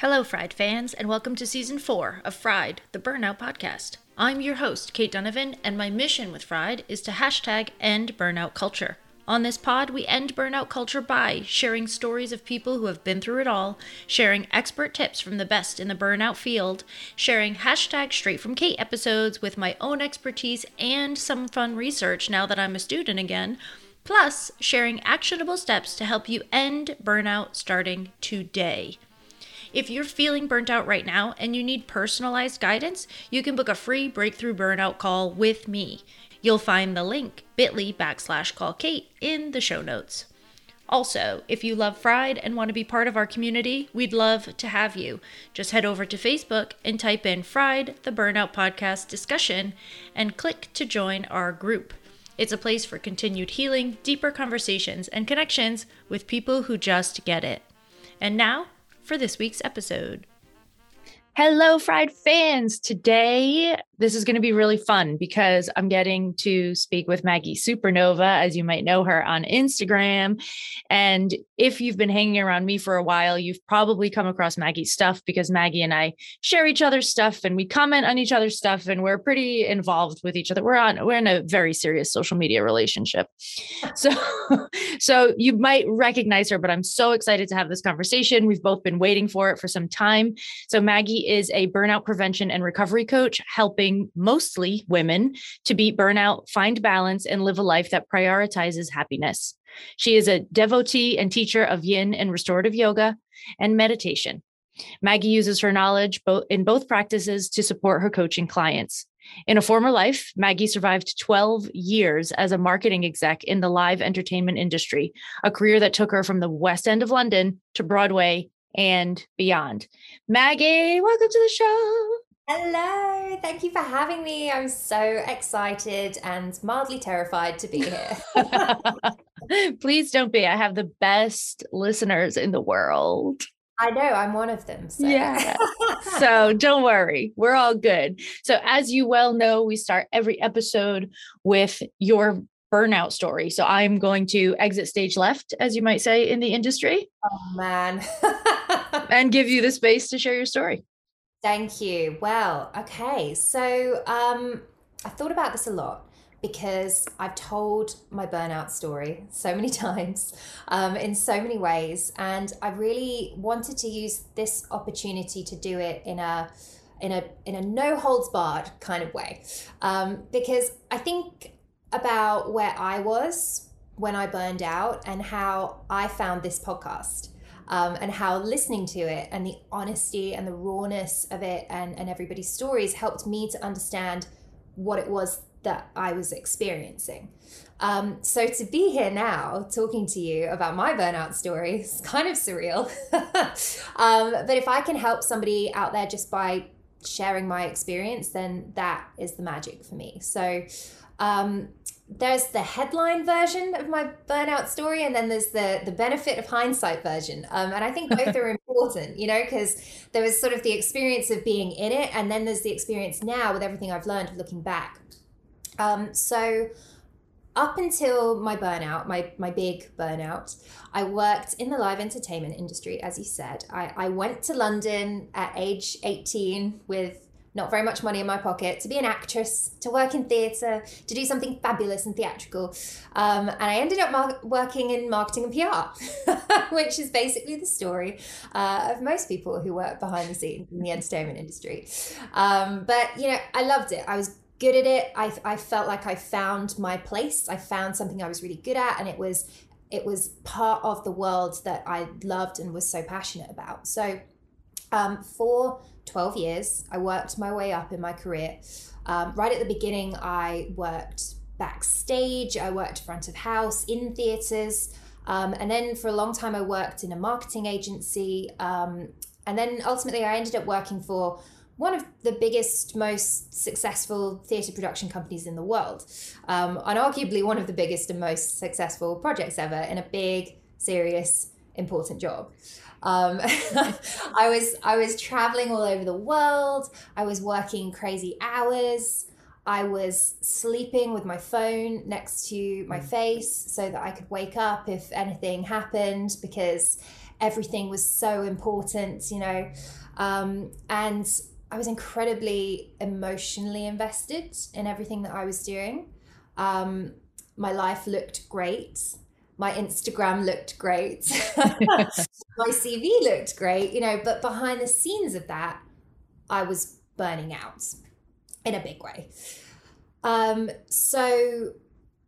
Hello, Fried fans, and welcome to season four of Fried, the Burnout Podcast. I'm your host, Kate Donovan, and my mission with Fried is to hashtag end burnout culture. On this pod, we end burnout culture by sharing stories of people who have been through it all, sharing expert tips from the best in the burnout field, sharing hashtag straight from Kate episodes with my own expertise and some fun research now that I'm a student again, plus sharing actionable steps to help you end burnout starting today. If you're feeling burnt out right now and you need personalized guidance, you can book a free breakthrough burnout call with me. You'll find the link bit.ly backslash call Kate in the show notes. Also, if you love Fried and want to be part of our community, we'd love to have you. Just head over to Facebook and type in Fried, the Burnout Podcast discussion, and click to join our group. It's a place for continued healing, deeper conversations, and connections with people who just get it. And now, for this week's episode. Hello, Fried fans. Today, this is going to be really fun because I'm getting to speak with Maggie Supernova, as you might know her on Instagram. And if you've been hanging around me for a while, you've probably come across Maggie's stuff because Maggie and I share each other's stuff and we comment on each other's stuff and we're pretty involved with each other. We're on we're in a very serious social media relationship. So so you might recognize her, but I'm so excited to have this conversation. We've both been waiting for it for some time. So Maggie is a burnout prevention and recovery coach helping helping mostly women to beat burnout, find balance, and live a life that prioritizes happiness. She is a devotee and teacher of yin and restorative yoga and meditation. Maggie uses her knowledge in both practices to support her coaching clients. In a former life, Maggie survived 12 years as a marketing exec in the live entertainment industry, a career that took her from the West End of London to Broadway and beyond. Maggie, welcome to the show. Hello, thank you for having me. I'm so excited and mildly terrified to be here. Please don't be. I have the best listeners in the world. I know, I'm one of them. So. Yeah. so don't worry, we're all good. So, as you well know, we start every episode with your burnout story. So, I'm going to exit stage left, as you might say in the industry. Oh, man. and give you the space to share your story. Thank you. Well, okay. So um, I thought about this a lot because I've told my burnout story so many times um, in so many ways. And I really wanted to use this opportunity to do it in a in a in a no holds barred kind of way um, because I think about where I was when I burned out and how I found this podcast um, and how listening to it and the honesty and the rawness of it and, and everybody's stories helped me to understand what it was that I was experiencing. Um, so to be here now talking to you about my burnout story is kind of surreal. um, but if I can help somebody out there just by sharing my experience, then that is the magic for me. So um, there's the headline version of my burnout story and then there's the the benefit of hindsight version. Um, and i think both are important you know because there was sort of the experience of being in it and then there's the experience now with everything i've learned looking back. Um, so up until my burnout my my big burnout i worked in the live entertainment industry as you said. I, I went to london at age 18 with not very much money in my pocket, to be an actress, to work in theatre, to do something fabulous and theatrical. Um, and I ended up mar- working in marketing and PR, which is basically the story uh, of most people who work behind the scenes in the entertainment industry. Um, but, you know, I loved it. I was good at it. I, I felt like I found my place. I found something I was really good at, and it was it was part of the world that I loved and was so passionate about. So um, for 12 years. I worked my way up in my career. Um, right at the beginning, I worked backstage, I worked front of house in theatres. Um, and then for a long time, I worked in a marketing agency. Um, and then ultimately, I ended up working for one of the biggest, most successful theatre production companies in the world, um, and arguably one of the biggest and most successful projects ever in a big, serious, important job. Um, I was I was traveling all over the world. I was working crazy hours. I was sleeping with my phone next to my mm. face so that I could wake up if anything happened because everything was so important, you know. Um, and I was incredibly emotionally invested in everything that I was doing. Um, my life looked great. My Instagram looked great. my CV looked great, you know, but behind the scenes of that, I was burning out in a big way. Um, so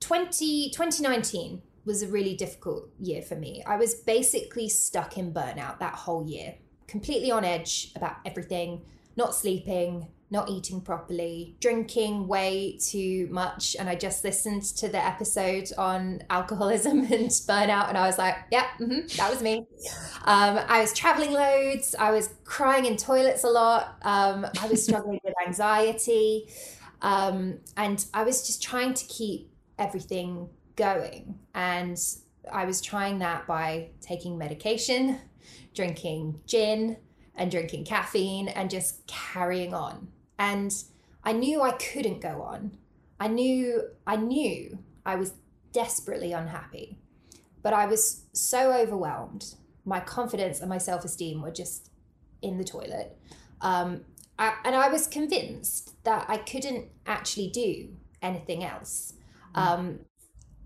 20, 2019 was a really difficult year for me. I was basically stuck in burnout that whole year, completely on edge about everything, not sleeping, not eating properly, drinking way too much. And I just listened to the episode on alcoholism and burnout, and I was like, yeah, mm-hmm, that was me. Um, I was traveling loads. I was crying in toilets a lot. Um, I was struggling with anxiety. Um, and I was just trying to keep everything going. And I was trying that by taking medication, drinking gin, and drinking caffeine, and just carrying on. And I knew I couldn't go on. I knew, I knew I was desperately unhappy, but I was so overwhelmed. My confidence and my self esteem were just in the toilet. Um, I, and I was convinced that I couldn't actually do anything else. Mm. Um,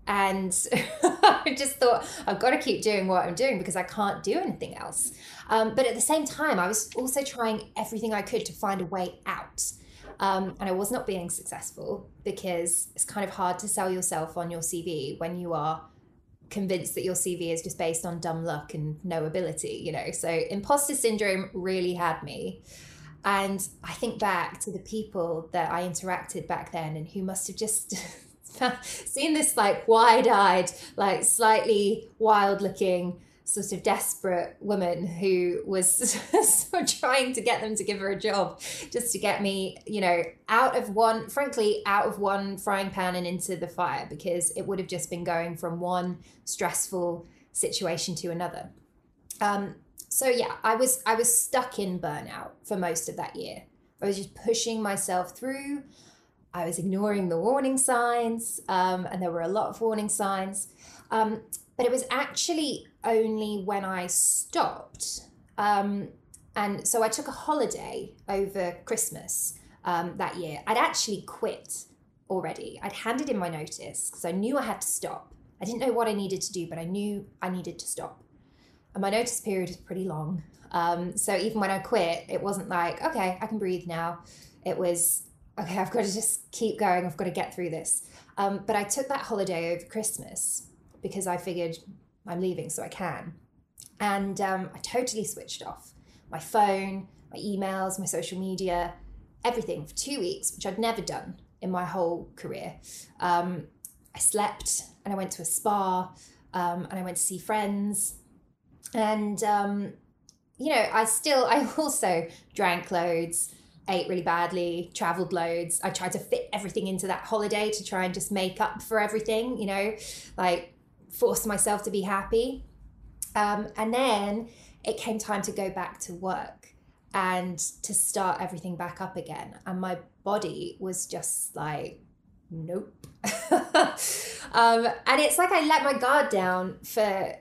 and I just thought I've got to keep doing what I'm doing because I can't do anything else. Um, but at the same time, I was also trying everything I could to find a way out. Um, and I was not being successful because it's kind of hard to sell yourself on your CV when you are convinced that your CV is just based on dumb luck and no ability, you know. So imposter syndrome really had me. And I think back to the people that I interacted back then and who must have just seen this like wide eyed, like slightly wild looking, sort of desperate woman who was trying to get them to give her a job just to get me, you know, out of one, frankly, out of one frying pan and into the fire because it would have just been going from one stressful situation to another. Um, so yeah, I was I was stuck in burnout for most of that year. I was just pushing myself through. I was ignoring the warning signs, um, and there were a lot of warning signs. Um, but it was actually only when I stopped. Um, and so I took a holiday over Christmas um, that year. I'd actually quit already. I'd handed in my notice because I knew I had to stop. I didn't know what I needed to do, but I knew I needed to stop. And my notice period is pretty long. Um, so even when I quit, it wasn't like, okay, I can breathe now. It was, okay, I've got to just keep going. I've got to get through this. Um, but I took that holiday over Christmas because I figured I'm leaving, so I can. And um, I totally switched off my phone, my emails, my social media, everything for two weeks, which I'd never done in my whole career. Um, I slept and I went to a spa um, and I went to see friends and um, you know, I still, I also drank loads, ate really badly, traveled loads. I tried to fit everything into that holiday to try and just make up for everything, you know, like force myself to be happy. Um, and then it came time to go back to work and to start everything back up again. And my body was just like, nope. um, and it's like I let my guard down for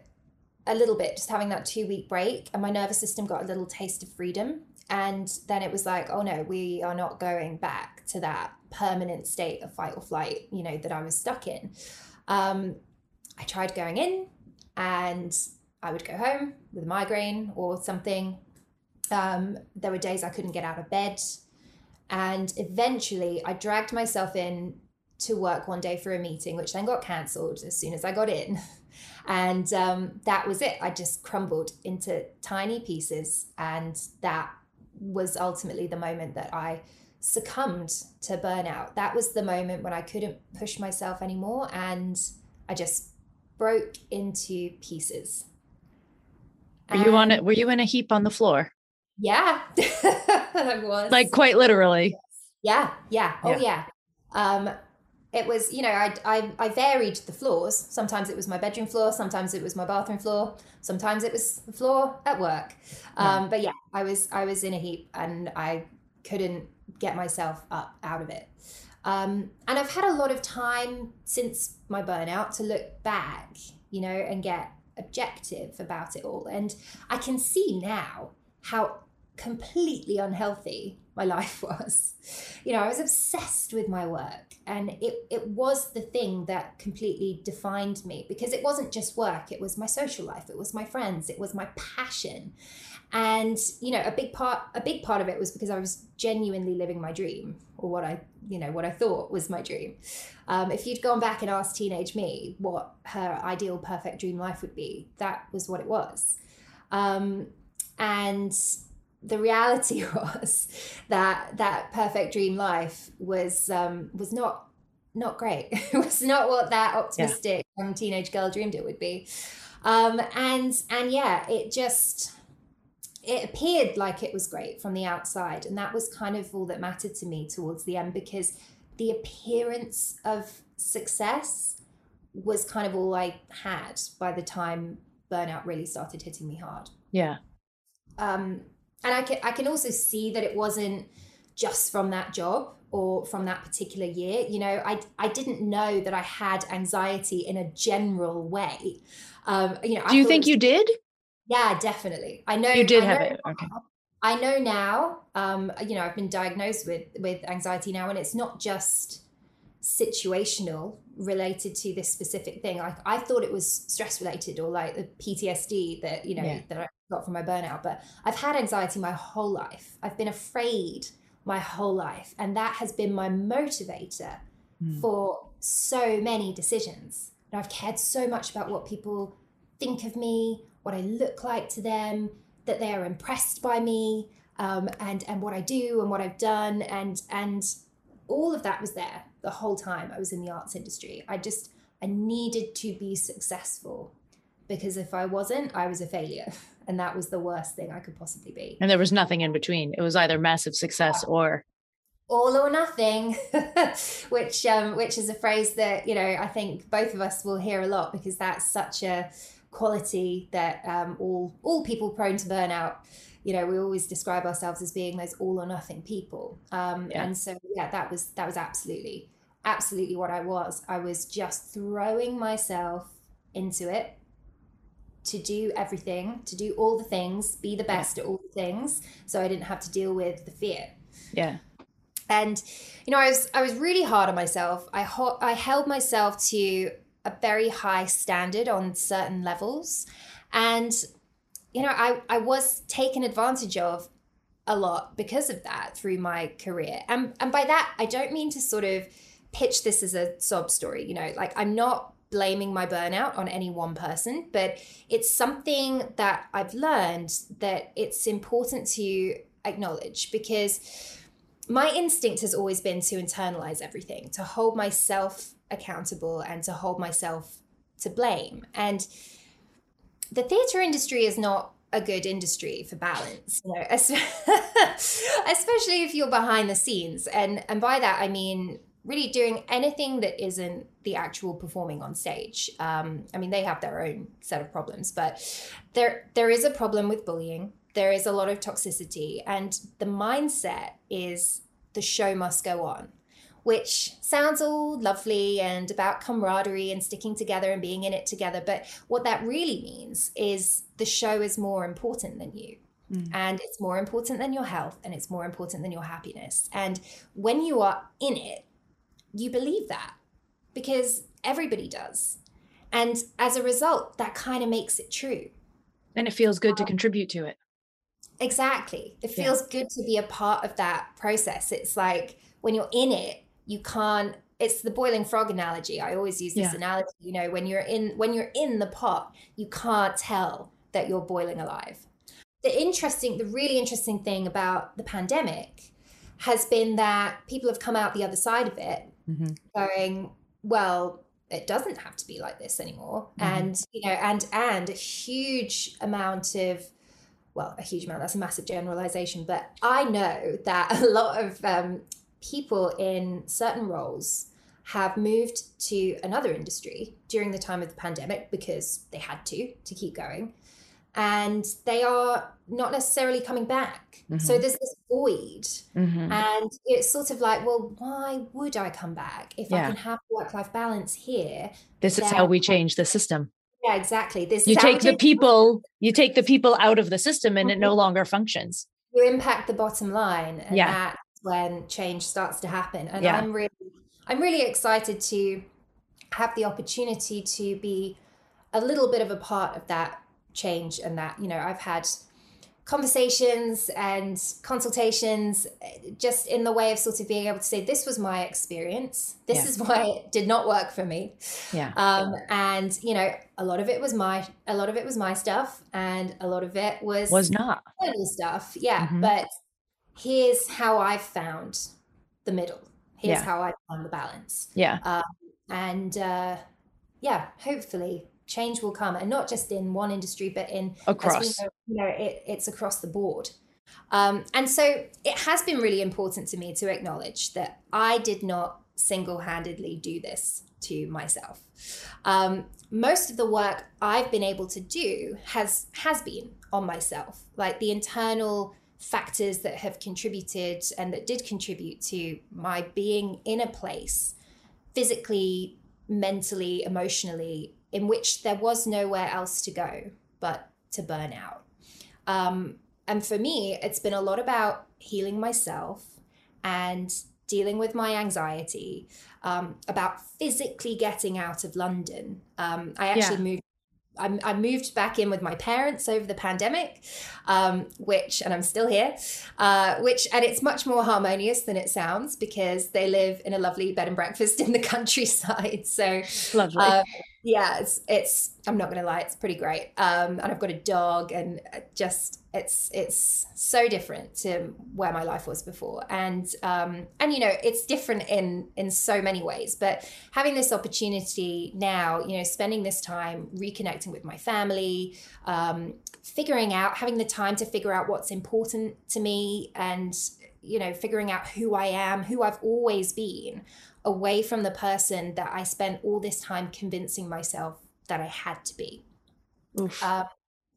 a little bit, just having that two week break, and my nervous system got a little taste of freedom. And then it was like, oh no, we are not going back to that permanent state of fight or flight, you know, that I was stuck in. Um, I tried going in and I would go home with a migraine or something. Um, there were days I couldn't get out of bed. And eventually I dragged myself in to work one day for a meeting, which then got cancelled as soon as I got in. And um, that was it. I just crumbled into tiny pieces. And that was ultimately the moment that I succumbed to burnout. That was the moment when I couldn't push myself anymore. And I just broke into pieces. Were you on it? Were you in a heap on the floor? Yeah, I was. Like quite literally. Yeah, yeah. Oh, yeah. Um, it was you know I, I i varied the floors. Sometimes it was my bedroom floor sometimes it was my bathroom floor sometimes it was the floor at work. Um, but yeah i was i was in a heap and i couldn't get myself up out of it. Um, and i've had a lot of time since my burnout to look back you know and get objective about it all. And I can see now how completely unhealthy my life was. You know, I was obsessed with my work and it, it was the thing that completely defined me because it wasn't just work, it was my social life, it was my friends, it was my passion. And, you know, a big part a big part of it was because I was genuinely living my dream or what I, you know, what I thought was my dream. Um, if you'd gone back and asked teenage me what her ideal perfect dream life would be, that was what it was. Um, and the reality was that that perfect dream life was um, was not not great. it was not what that optimistic yeah. teenage girl dreamed it would be. Um, and and yeah, it just it appeared like it was great from the outside, and that was kind of all that mattered to me towards the end because the appearance of success was kind of all I had by the time burnout really started hitting me hard. Yeah. Um, and I can I can also see that it wasn't just from that job or from that particular year. You know, I I didn't know that I had anxiety in a general way. Um, you know, do you think was, you did? Yeah, definitely. I know you did I have it. Okay. I know now. Um, you know, I've been diagnosed with with anxiety now, and it's not just situational related to this specific thing. Like I thought it was stress related or like the PTSD that you know yeah. that I got from my burnout, but I've had anxiety my whole life. I've been afraid my whole life, and that has been my motivator mm. for so many decisions. And I've cared so much about what people think of me, what I look like to them, that they are impressed by me, um, and and what I do and what I've done, and and all of that was there the whole time I was in the arts industry. I just I needed to be successful because if I wasn't, I was a failure. And that was the worst thing I could possibly be. And there was nothing in between. It was either massive success or all or nothing, which um, which is a phrase that you know I think both of us will hear a lot because that's such a quality that um, all all people prone to burnout you know we always describe ourselves as being those all or nothing people um, yeah. and so yeah that was that was absolutely absolutely what i was i was just throwing myself into it to do everything to do all the things be the best at all the things so i didn't have to deal with the fear. Yeah. And you know i was i was really hard on myself. I ho- i held myself to a very high standard on certain levels. And you know, I, I was taken advantage of a lot because of that through my career. And and by that I don't mean to sort of pitch this as a sob story, you know, like I'm not blaming my burnout on any one person, but it's something that I've learned that it's important to acknowledge because my instinct has always been to internalize everything, to hold myself accountable and to hold myself to blame. And the theatre industry is not a good industry for balance, you know, especially if you're behind the scenes. And and by that I mean really doing anything that isn't the actual performing on stage. Um, I mean, they have their own set of problems, but there there is a problem with bullying. There is a lot of toxicity, and the mindset is the show must go on which sounds all lovely and about camaraderie and sticking together and being in it together. But what that really means is the show is more important than you. Mm. And it's more important than your health and it's more important than your happiness. And when you are in it, you believe that because everybody does. And as a result, that kind of makes it true. And it feels good um, to contribute to it. Exactly. It feels yeah. good to be a part of that process. It's like when you're in it, you can't it's the boiling frog analogy i always use this yeah. analogy you know when you're in when you're in the pot you can't tell that you're boiling alive the interesting the really interesting thing about the pandemic has been that people have come out the other side of it mm-hmm. going well it doesn't have to be like this anymore mm-hmm. and you know and and a huge amount of well a huge amount that's a massive generalization but i know that a lot of um, people in certain roles have moved to another industry during the time of the pandemic because they had to to keep going and they are not necessarily coming back mm-hmm. so there's this void mm-hmm. and it's sort of like well why would i come back if yeah. i can have work life balance here this is how we change the system yeah exactly this you take the people you take the people out of the system and mm-hmm. it no mm-hmm. longer functions you impact the bottom line and yeah. that's when change starts to happen and yeah. i'm really i'm really excited to have the opportunity to be a little bit of a part of that change and that you know i've had conversations and consultations just in the way of sort of being able to say this was my experience. This yeah. is why it did not work for me. Yeah. Um and you know a lot of it was my a lot of it was my stuff and a lot of it was was not. stuff. Yeah mm-hmm. but here's how i found the middle. Here's yeah. how i found the balance. Yeah. Um, and uh yeah hopefully change will come and not just in one industry but in across. know, you know it, it's across the board. Um, and so it has been really important to me to acknowledge that i did not single-handedly do this to myself. Um, most of the work i've been able to do has has been on myself like the internal factors that have contributed and that did contribute to my being in a place physically mentally emotionally in which there was nowhere else to go but to burn out. Um, and for me, it's been a lot about healing myself and dealing with my anxiety, um, about physically getting out of London. Um, I actually yeah. moved I, I, moved back in with my parents over the pandemic, um, which, and I'm still here, uh, which, and it's much more harmonious than it sounds because they live in a lovely bed and breakfast in the countryside. So lovely. Uh, yeah, it's, it's, I'm not to lie, it's pretty great. Um, and I've got a dog and just, it's, it's so different to where my life was before. And, um, and, you know, it's different in, in so many ways, but having this opportunity now, you know, spending this time reconnecting with my family, um, figuring out, having the time to figure out what's important to me and, you know, figuring out who I am, who I've always been away from the person that I spent all this time convincing myself that I had to be. Um,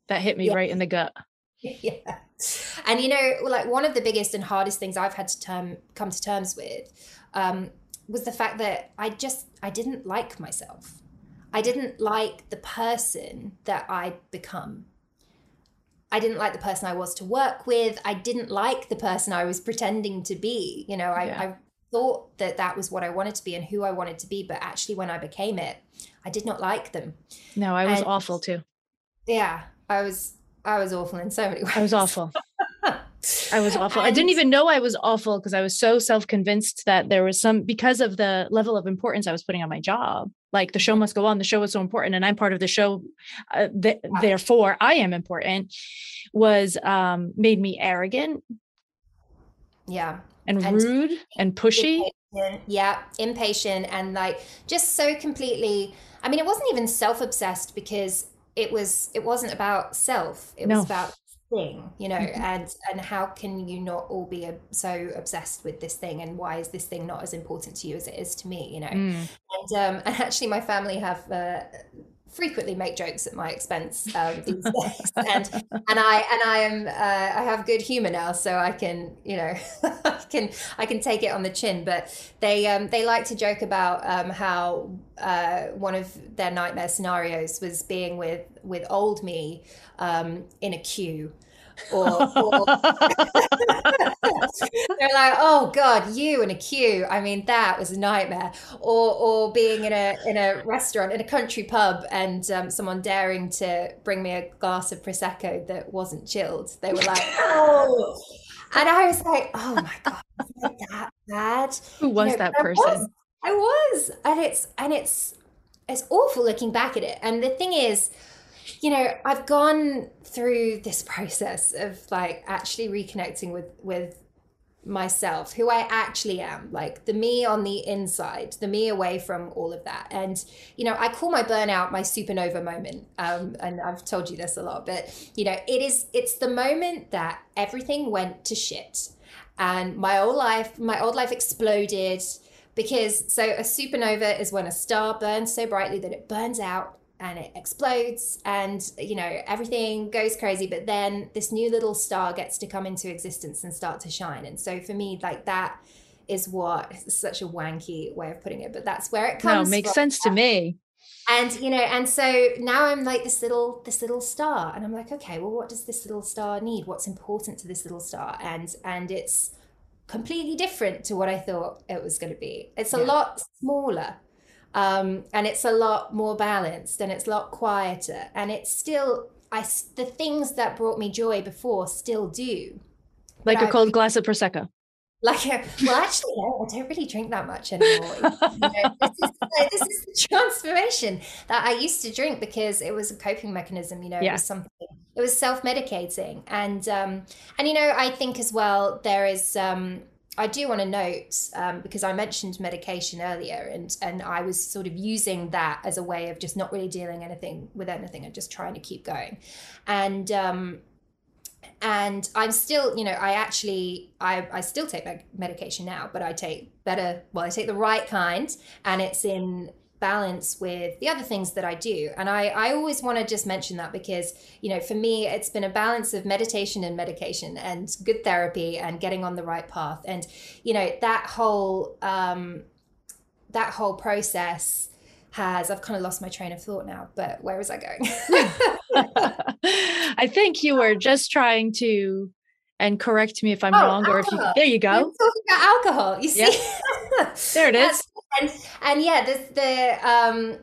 that hit me yeah. right in the gut. yeah. And you know, like one of the biggest and hardest things I've had to term, come to terms with um, was the fact that I just I didn't like myself. I didn't like the person that I'd become. I didn't like the person I was to work with. I didn't like the person I was pretending to be. You know, I, yeah. I thought that that was what I wanted to be and who I wanted to be, but actually, when I became it, I did not like them. No, I was and, awful too. Yeah, I was. I was awful in so many ways. I was awful. I was awful. And I didn't even know I was awful because I was so self convinced that there was some, because of the level of importance I was putting on my job. Like the show must go on. The show is so important, and I'm part of the show. Uh, th- therefore, I am important. Was um, made me arrogant. Yeah, and, and rude and pushy. Impatient, yeah, impatient and like just so completely. I mean, it wasn't even self-obsessed because it was. It wasn't about self. It no. was about thing you know mm-hmm. and and how can you not all be so obsessed with this thing and why is this thing not as important to you as it is to me you know mm. and um and actually my family have uh, frequently make jokes at my expense um, these days, and and I and I am uh, I have good humor now, so I can you know I can I can take it on the chin. But they um, they like to joke about um, how uh, one of their nightmare scenarios was being with with old me um, in a queue or, or they're like, oh god, you in a queue. I mean, that was a nightmare. Or or being in a in a restaurant in a country pub and um, someone daring to bring me a glass of prosecco that wasn't chilled. They were like, oh. And I was like, oh my god, that bad? Who was you know, that person? I was, I was, and it's and it's it's awful looking back at it. And the thing is, you know, I've gone through this process of like actually reconnecting with with myself, who I actually am, like the me on the inside, the me away from all of that. And, you know, I call my burnout my supernova moment. Um, and I've told you this a lot, but, you know, it is, it's the moment that everything went to shit. And my old life, my old life exploded because so a supernova is when a star burns so brightly that it burns out and it explodes and you know everything goes crazy but then this new little star gets to come into existence and start to shine. And so for me like that is what such a wanky way of putting it but that's where it comes no makes from. sense to me. And you know and so now i'm like this little this little star and i'm like okay well what does this little star need? What's important to this little star? And and it's completely different to what i thought it was going to be. It's a yeah. lot smaller um, and it's a lot more balanced and it's a lot quieter. And it's still i the things that brought me joy before still do. Like a cold glass of prosecco. Like well actually no, i don't really drink that much anymore. You know, this, is, this, is, the transformation that i used to drink because it was a coping mechanism you know yeah. it was something it was self-medicating. And um and you know i think as well there is um I do want to note um, because I mentioned medication earlier, and and I was sort of using that as a way of just not really dealing anything with anything and just trying to keep going, and um, and i'm still you know i actually i, I still take medication now but i take better well i take the right kind and it's in balance with the other things that i do and i i always want to just mention that because you know for me it's been a balance of meditation and medication and good therapy and getting on the right path and you know that whole um that whole process has I've kind of lost my train of thought now, but where was I going? I think you were just trying to and correct me if I'm oh, wrong alcohol. or if you there you go. talking about alcohol. You see? Yep. there it is. And, and yeah, this the um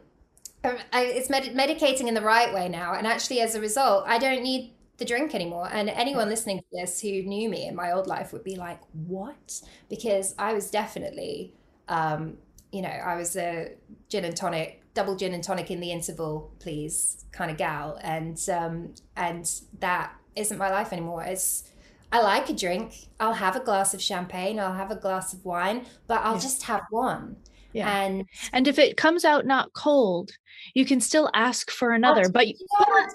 it's med- medicating in the right way now and actually as a result I don't need the drink anymore. And anyone listening to this who knew me in my old life would be like, "What?" Because I was definitely um, you know, I was a gin and tonic, double gin and tonic in the interval, please, kind of gal, and um, and that isn't my life anymore. It's I like a drink. I'll have a glass of champagne. I'll have a glass of wine, but I'll yeah. just have one. Yeah. And and if it comes out not cold, you can still ask for another. But, you know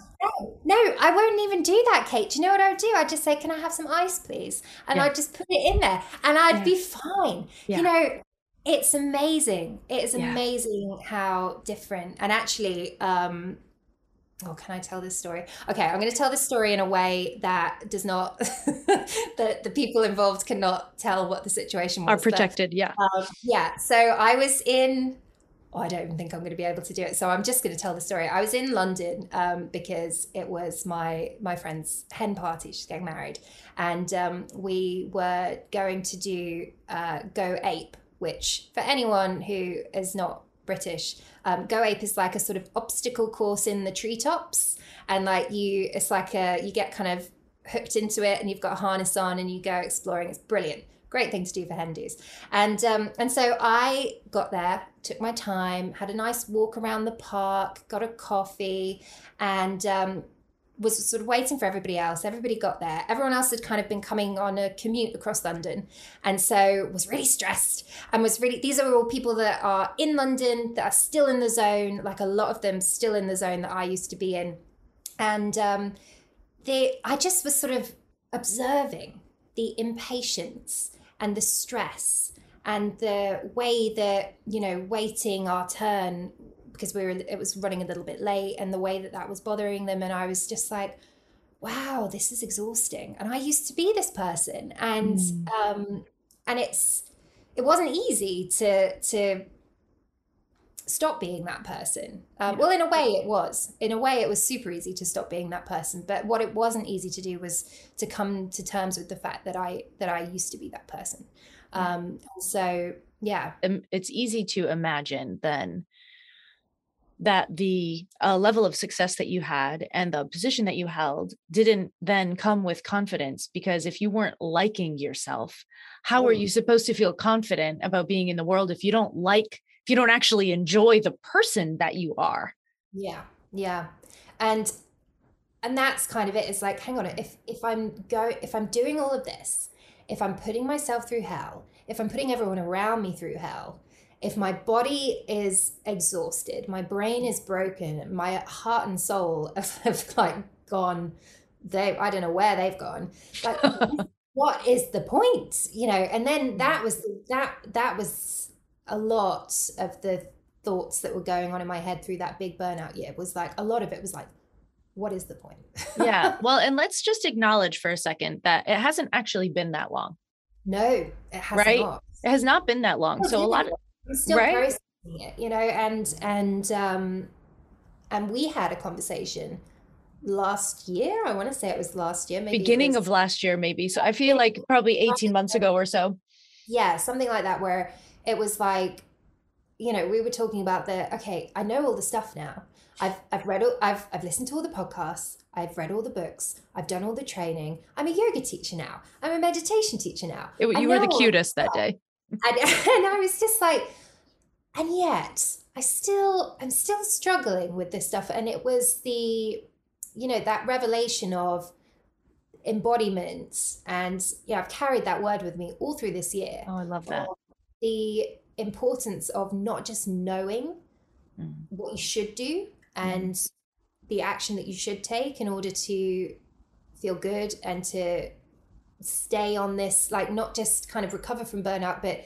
no, I won't even do that, Kate. Do you know what I would do? I'd just say, "Can I have some ice, please?" And yeah. I'd just put it in there, and I'd yeah. be fine. You know, it's amazing. It is yeah. amazing how different. And actually, um, oh, can I tell this story? Okay, I'm going to tell this story in a way that does not that the people involved cannot tell what the situation was. Are protected, but, yeah. Um, yeah. So I was in. Oh, I don't even think I'm going to be able to do it. So I'm just going to tell the story. I was in London um, because it was my my friend's hen party. She's getting married, and um, we were going to do uh, Go Ape, which for anyone who is not British, um, Go Ape is like a sort of obstacle course in the treetops, and like you, it's like a you get kind of hooked into it, and you've got a harness on, and you go exploring. It's brilliant, great thing to do for hen dos. And um, and so I got there, took my time, had a nice walk around the park, got a coffee, and um, was sort of waiting for everybody else. Everybody got there. Everyone else had kind of been coming on a commute across London. And so was really stressed and was really, these are all people that are in London, that are still in the zone, like a lot of them still in the zone that I used to be in. And um, they, I just was sort of observing the impatience and the stress and the way that, you know, waiting our turn because we were it was running a little bit late and the way that that was bothering them and I was just like wow this is exhausting. And I used to be this person and mm. um and it's it wasn't easy to to stop being that person. Um, yeah. well in a way it was. In a way it was super easy to stop being that person but what it wasn't easy to do was to come to terms with the fact that i that i used to be that person. Um, so yeah. It's easy to imagine then that the uh, level of success that you had and the position that you held didn't then come with confidence because if you weren't liking yourself how are you supposed to feel confident about being in the world if you don't like if you don't actually enjoy the person that you are? Yeah yeah and and that's kind of it it's like hang on if if i'm go if i'm doing all of this if i'm putting myself through hell if i'm putting everyone around me through hell if my body is exhausted, my brain is broken, my heart and soul have, like gone, they I don't know where they've gone. Like, what is the point? You know, and then mm. that was that that was a lot of the thoughts that were going on in my head through that big burnout year was like a lot of it was like what is the point yeah well and let's just acknowledge for a second that it hasn't actually been that long no it has right not. it has not been that long so a lot of I'm still right? you know, and and um, and we had a conversation last year. I want to say it was last year, maybe beginning was, of last year, maybe. So I feel like probably 18 months ago or so. Yeah, something like that, where it was like, you know, we were talking about the okay, I know all the stuff now. I've I've read all I've I've listened to all the podcasts. I've read all the books. I've done all the training. I'm a yoga teacher now. I'm a meditation teacher now. It, you were the cutest that day. And, and I was just like, and yet I still I'm still struggling with this stuff. And it was the you know, that revelation of embodiment. And yeah, I've carried that word with me all through this year. Oh, I love that. The importance of not just knowing mm. what you should do and mm. the action that you should take in order to feel good and to stay on this, like not just kind of recover from burnout, but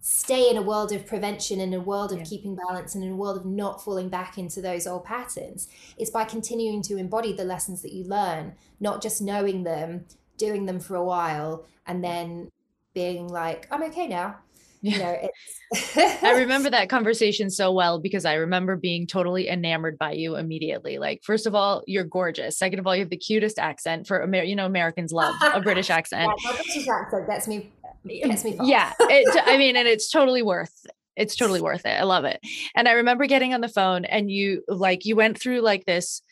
stay in a world of prevention in a world of yeah. keeping balance and in a world of not falling back into those old patterns it's by continuing to embody the lessons that you learn not just knowing them doing them for a while and then being like i'm okay now. You know it's i remember that conversation so well because i remember being totally enamored by you immediately. Like first of all you're gorgeous. Second of all you have the cutest accent for Amer- you know americans love a british accent. Yeah, british accent gets me mm, gets me yeah it, i mean and it's totally worth it's totally worth it. I love it. And i remember getting on the phone and you like you went through like this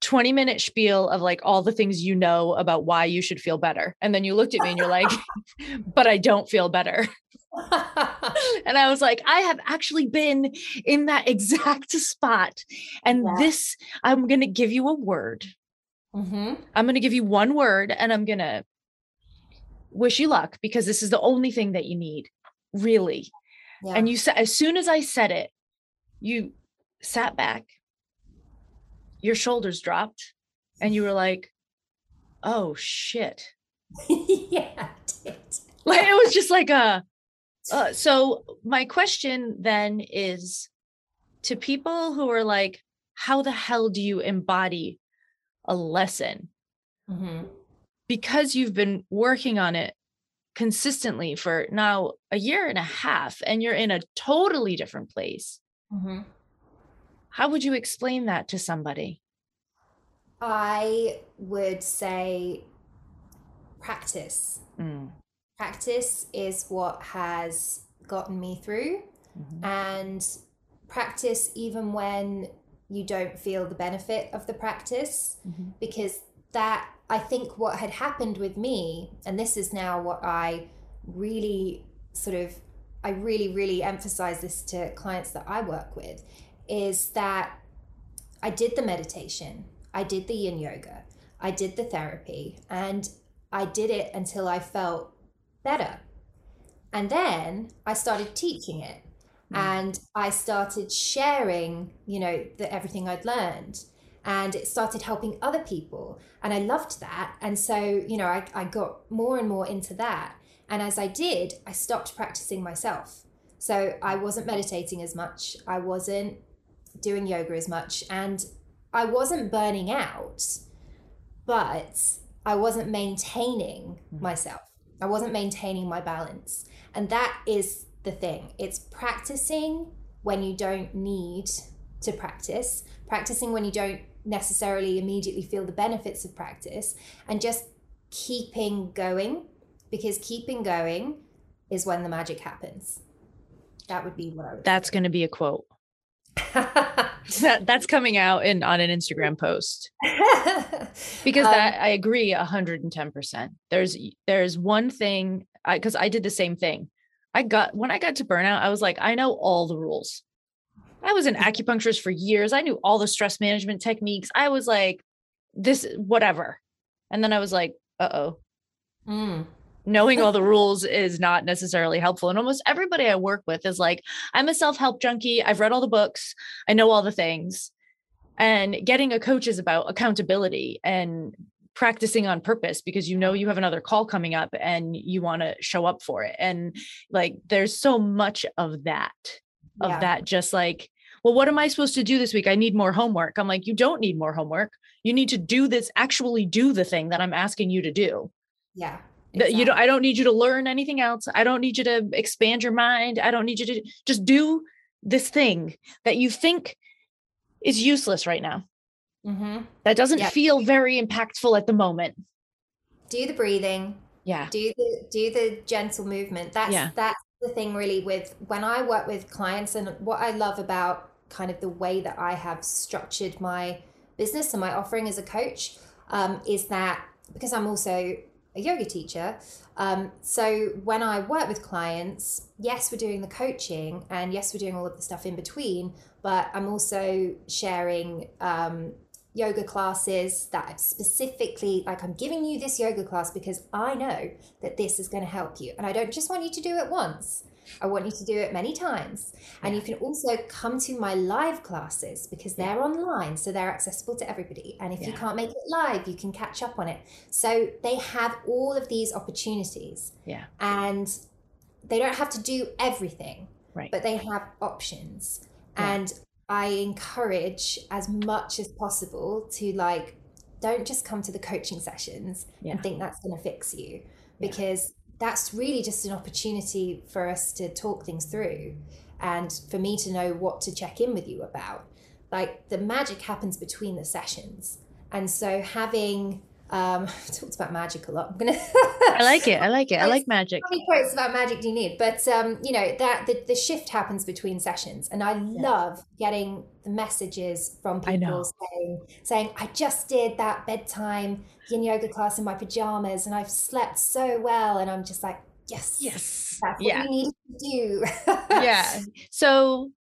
20 minute spiel of like all the things you know about why you should feel better. And then you looked at me and you're like, but I don't feel better. and I was like, I have actually been in that exact spot. And yeah. this, I'm going to give you a word. Mm-hmm. I'm going to give you one word and I'm going to wish you luck because this is the only thing that you need, really. Yeah. And you said, as soon as I said it, you sat back, your shoulders dropped, and you were like, oh shit. yeah, Like it was just like a, uh, so my question then is to people who are like, how the hell do you embody a lesson? Mm-hmm. Because you've been working on it consistently for now a year and a half, and you're in a totally different place. Mm-hmm. How would you explain that to somebody? I would say practice. Mm practice is what has gotten me through. Mm-hmm. And practice, even when you don't feel the benefit of the practice, mm-hmm. because that, I think, what had happened with me, and this is now what I really sort of, I really, really emphasize this to clients that I work with, is that I did the meditation, I did the yin yoga, I did the therapy, and I did it until I felt better. And then I started teaching it mm. and I started sharing, you know, the, everything I'd learned and it started helping other people. And I loved that. And so, you know, I, I got more and more into that. And as I did, I stopped practicing myself. So I wasn't meditating as much. I wasn't doing yoga as much. And I wasn't burning out, but I wasn't maintaining mm. myself. I wasn't maintaining my balance. And that is the thing. It's practicing when you don't need to practice, practicing when you don't necessarily immediately feel the benefits of practice, and just keeping going because keeping going is when the magic happens. That would be what I would That's going to be a quote. that, that's coming out in on an Instagram post. because um, that I agree 110%. There's there's one thing I cuz I did the same thing. I got when I got to burnout, I was like, I know all the rules. I was an acupuncturist for years. I knew all the stress management techniques. I was like, this whatever. And then I was like, uh-oh. Mm knowing all the rules is not necessarily helpful. And almost everybody I work with is like, I'm a self help junkie. I've read all the books, I know all the things. And getting a coach is about accountability and practicing on purpose because you know you have another call coming up and you want to show up for it. And like, there's so much of that, of yeah. that, just like, well, what am I supposed to do this week? I need more homework. I'm like, you don't need more homework. You need to do this, actually do the thing that I'm asking you to do. Yeah. Exactly. You don't, I don't need you to learn anything else. I don't need you to expand your mind. I don't need you to just do this thing that you think is useless right now. Mm-hmm. That doesn't yeah. feel very impactful at the moment. Do the breathing. Yeah. Do the do the gentle movement. That's yeah. that's the thing really with when I work with clients and what I love about kind of the way that I have structured my business and my offering as a coach um, is that because I'm also a yoga teacher. Um, so when I work with clients, yes, we're doing the coaching and yes, we're doing all of the stuff in between, but I'm also sharing um, yoga classes that specifically like I'm giving you this yoga class because I know that this is going to help you. And I don't just want you to do it once. I want you to do it many times. And you can also come to my live classes because they're online, so they're accessible to everybody. And if yeah. you can't make it live, you can catch up on it. So they have all of these opportunities. Yeah. And they don't have to do everything. Right. But they have options. Yeah. And I encourage as much as possible to like don't just come to the coaching sessions yeah. and think that's going to fix you because that's really just an opportunity for us to talk things through and for me to know what to check in with you about. Like the magic happens between the sessions. And so having um, I talked about magic a lot. I'm gonna. I like it. I like it. I like magic. How many quotes about magic do you need? But um, you know that the, the shift happens between sessions, and I yeah. love getting the messages from people saying, saying, "I just did that bedtime yin yoga class in my pajamas, and I've slept so well," and I'm just like, "Yes, yes, that's what yeah. you need to do." yeah. So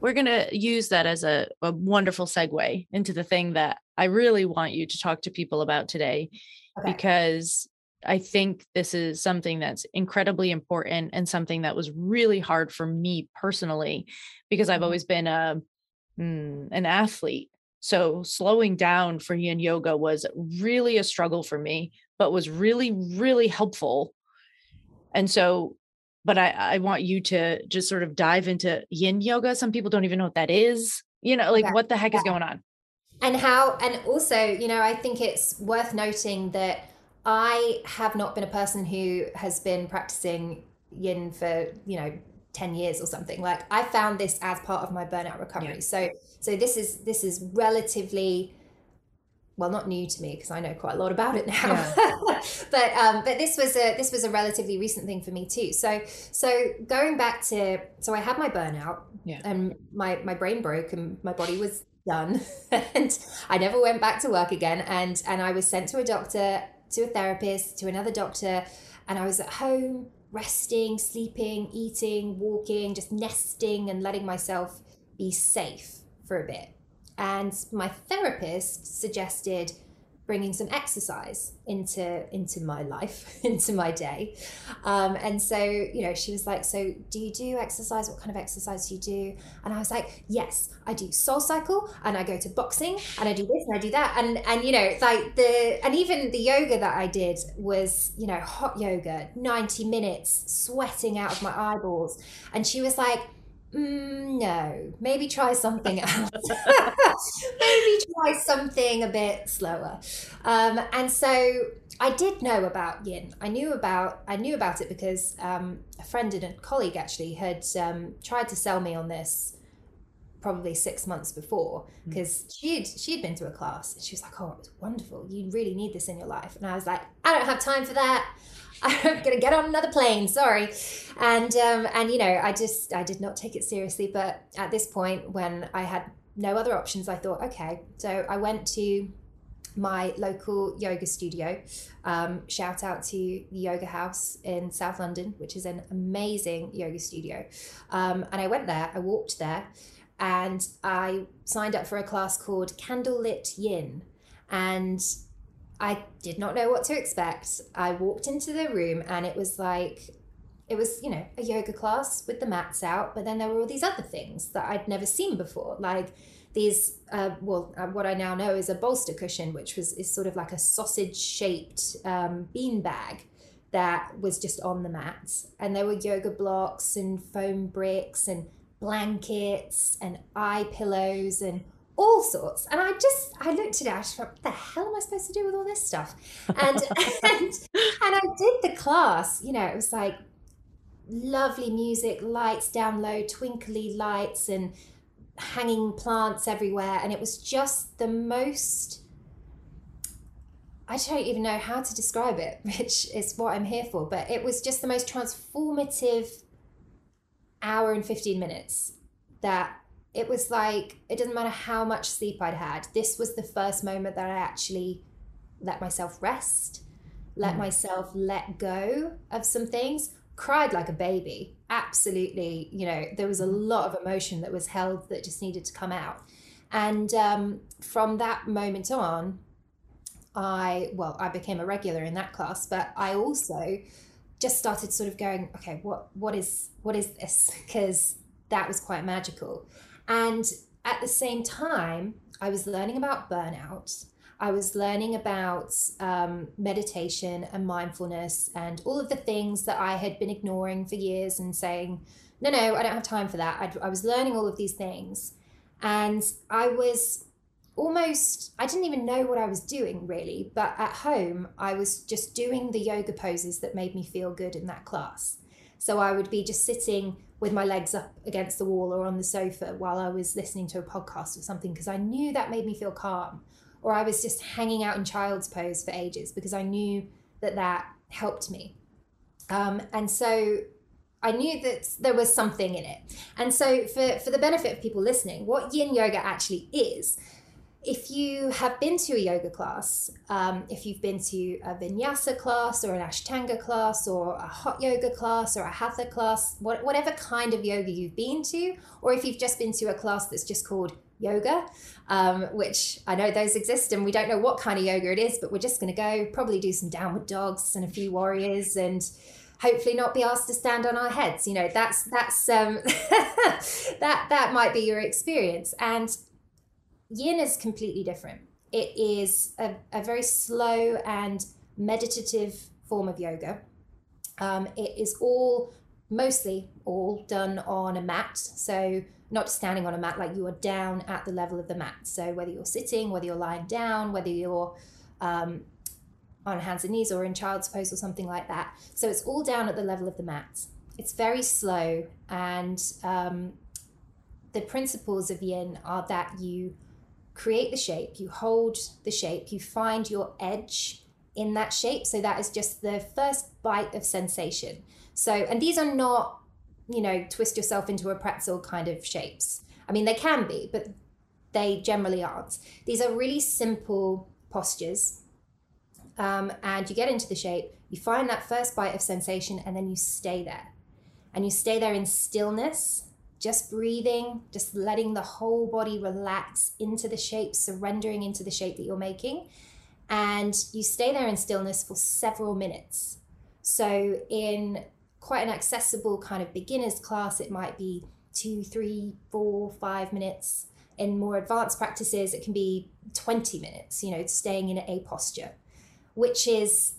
we're going to use that as a, a wonderful segue into the thing that I really want you to talk to people about today okay. because I think this is something that's incredibly important and something that was really hard for me personally because I've mm-hmm. always been a mm, an athlete. So slowing down for yin yoga was really a struggle for me, but was really really helpful. And so but I, I want you to just sort of dive into yin yoga. Some people don't even know what that is. You know, like yeah. what the heck yeah. is going on? And how, and also, you know, I think it's worth noting that I have not been a person who has been practicing yin for, you know, 10 years or something. Like I found this as part of my burnout recovery. Yeah. So, so this is, this is relatively well not new to me because I know quite a lot about it now. Yeah. but um but this was a this was a relatively recent thing for me too. So so going back to so I had my burnout yeah. and my my brain broke and my body was done. And I never went back to work again. And and I was sent to a doctor to a therapist to another doctor. And I was at home resting sleeping eating walking just nesting and letting myself be safe for a bit and my therapist suggested bringing some exercise into into my life into my day. Um, and so you know she was like so do you do exercise? What kind of exercise do you do? And i was like yes i do SoulCycle and i go to boxing and i do this and i do that. And and you know like the and even the yoga that i did was you know hot yoga 90 minutes sweating out of my eyeballs. And she was like Mm, no, maybe try something else. maybe try something a bit slower. Um, and so I did know about yin. I knew about I knew about it because um, a friend and a colleague actually had um, tried to sell me on this probably six months before because mm. she'd she'd been to a class and she was like, "Oh, it was wonderful. You really need this in your life." And I was like, "I don't have time for that. I'm gonna get on another plane. Sorry." And um, and you know, I just I did not take it seriously. But at this point, when I had no other options, I thought, okay. So I went to my local yoga studio. Um, shout out to the Yoga House in South London, which is an amazing yoga studio. Um, and I went there, I walked there, and I signed up for a class called Candlelit Yin. And I did not know what to expect. I walked into the room and it was like, it was, you know, a yoga class with the mats out, but then there were all these other things that I'd never seen before, like these, uh, well, uh, what I now know is a bolster cushion, which was is sort of like a sausage shaped um, bean bag that was just on the mats. And there were yoga blocks and foam bricks and blankets and eye pillows and all sorts. And I just, I looked at it, I just thought, what the hell am I supposed to do with all this stuff? And, and, and I did the class, you know, it was like lovely music, lights down low, twinkly lights, and hanging plants everywhere. And it was just the most. I don't even know how to describe it, which is what I'm here for, but it was just the most transformative hour and 15 minutes that it was like, it doesn't matter how much sleep I'd had, this was the first moment that I actually let myself rest, let mm. myself let go of some things cried like a baby. Absolutely, you know, there was a mm-hmm. lot of emotion that was held that just needed to come out. And um, from that moment on, I, well, I became a regular in that class, but I also just started sort of going, okay, what, what is, what is this? Because that was quite magical. And at the same time, I was learning about burnout I was learning about um, meditation and mindfulness and all of the things that I had been ignoring for years and saying, no, no, I don't have time for that. I, I was learning all of these things. And I was almost, I didn't even know what I was doing really. But at home, I was just doing the yoga poses that made me feel good in that class. So I would be just sitting with my legs up against the wall or on the sofa while I was listening to a podcast or something because I knew that made me feel calm or I was just hanging out in child's pose for ages because I knew that that helped me. Um, and so I knew that there was something in it. And so, for, for the benefit of people listening, what yin yoga actually is, if you have been to a yoga class, um, if you've been to a vinyasa class or an ashtanga class or a hot yoga class or a hatha class, what, whatever kind of yoga you've been to, or if you've just been to a class that's just called yoga, um, which I know those exist and we don't know what kind of yoga it is, but we're just going to go probably do some downward dogs and a few warriors and hopefully not be asked to stand on our heads. You know, that's, that's, um, that, that might be your experience. And yin is completely different. It is a, a very slow and meditative form of yoga. Um, it is all mostly all done on a mat. So not standing on a mat, like you are down at the level of the mat. So whether you're sitting, whether you're lying down, whether you're um, on hands and knees or in child's pose or something like that. So it's all down at the level of the mat. It's very slow, and um, the principles of yin are that you create the shape, you hold the shape, you find your edge in that shape. So that is just the first bite of sensation. So, and these are not you know, twist yourself into a pretzel kind of shapes. I mean, they can be, but they generally aren't. These are really simple postures. Um, and you get into the shape, you find that first bite of sensation, and then you stay there. And you stay there in stillness, just breathing, just letting the whole body relax into the shape, surrendering into the shape that you're making. And you stay there in stillness for several minutes. So, in quite an accessible kind of beginner's class, it might be two, three, four, five minutes. In more advanced practices, it can be 20 minutes, you know, staying in a posture, which is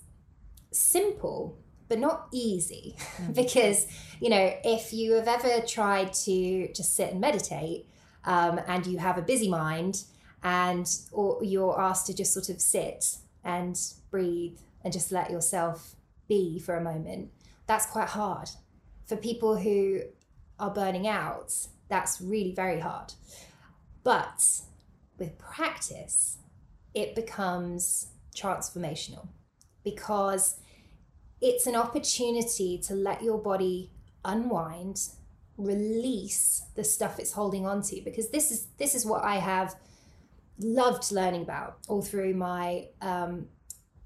simple, but not easy. Mm. because, you know, if you have ever tried to just sit and meditate um, and you have a busy mind and or you're asked to just sort of sit and breathe and just let yourself be for a moment, that's quite hard. For people who are burning out, that's really very hard. But with practice, it becomes transformational because it's an opportunity to let your body unwind release the stuff it's holding on to because this is this is what i have loved learning about all through my um,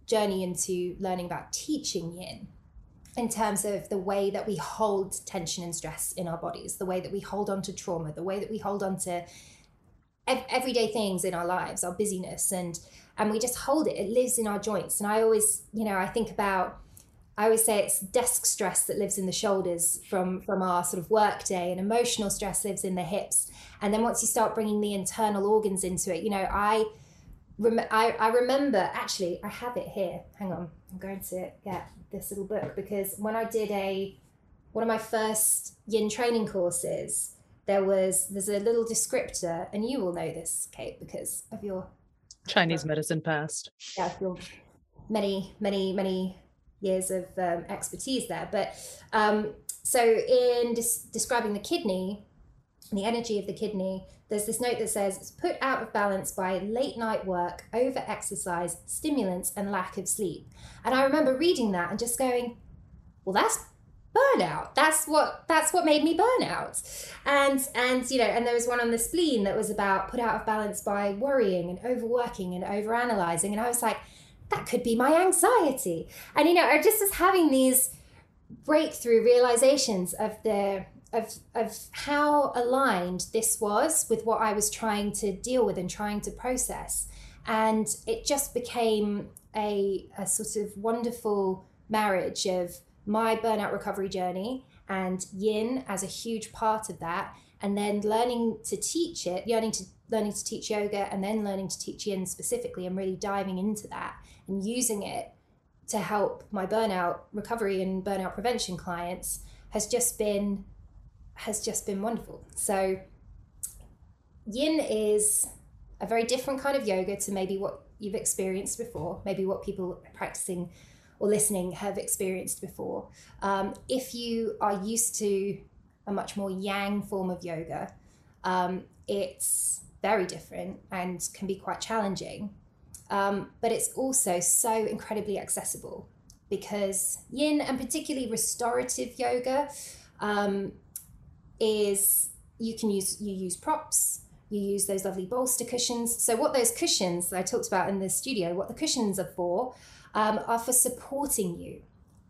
journey into learning about teaching yin in terms of the way that we hold tension and stress in our bodies, the way that we hold on to trauma, the way that we hold on to ev- everyday things in our lives, our busyness, and and we just hold it. It lives in our joints. And I always, you know, I think about. I always say it's desk stress that lives in the shoulders from from our sort of work day, and emotional stress lives in the hips. And then once you start bringing the internal organs into it, you know, I rem- I, I remember actually I have it here. Hang on, I'm going to get this little book because when I did a one of my first yin training courses, there was there's a little descriptor, and you will know this, Kate, because of your Chinese medicine past. Yeah, your many, many, many years of um, expertise there. But um, so in des- describing the kidney, the energy of the kidney, there's this note that says it's put out of balance by late night work, over exercise, stimulants, and lack of sleep. And I remember reading that and just going, well, that's burnout. That's what that's what made me burn out. And and you know, and there was one on the spleen that was about put out of balance by worrying and overworking and overanalyzing. And I was like, that could be my anxiety. And you know, I just as having these breakthrough realizations of the of of how aligned this was with what I was trying to deal with and trying to process. And it just became a, a sort of wonderful marriage of my burnout recovery journey and yin as a huge part of that and then learning to teach it learning to learning to teach yoga and then learning to teach yin specifically and really diving into that and using it to help my burnout recovery and burnout prevention clients has just been has just been wonderful so yin is a very different kind of yoga to maybe what you've experienced before maybe what people practicing or listening have experienced before. Um, if you are used to a much more yang form of yoga, um, it's very different and can be quite challenging. Um, but it's also so incredibly accessible because yin and particularly restorative yoga um, is you can use you use props you use those lovely bolster cushions so what those cushions that i talked about in the studio what the cushions are for um, are for supporting you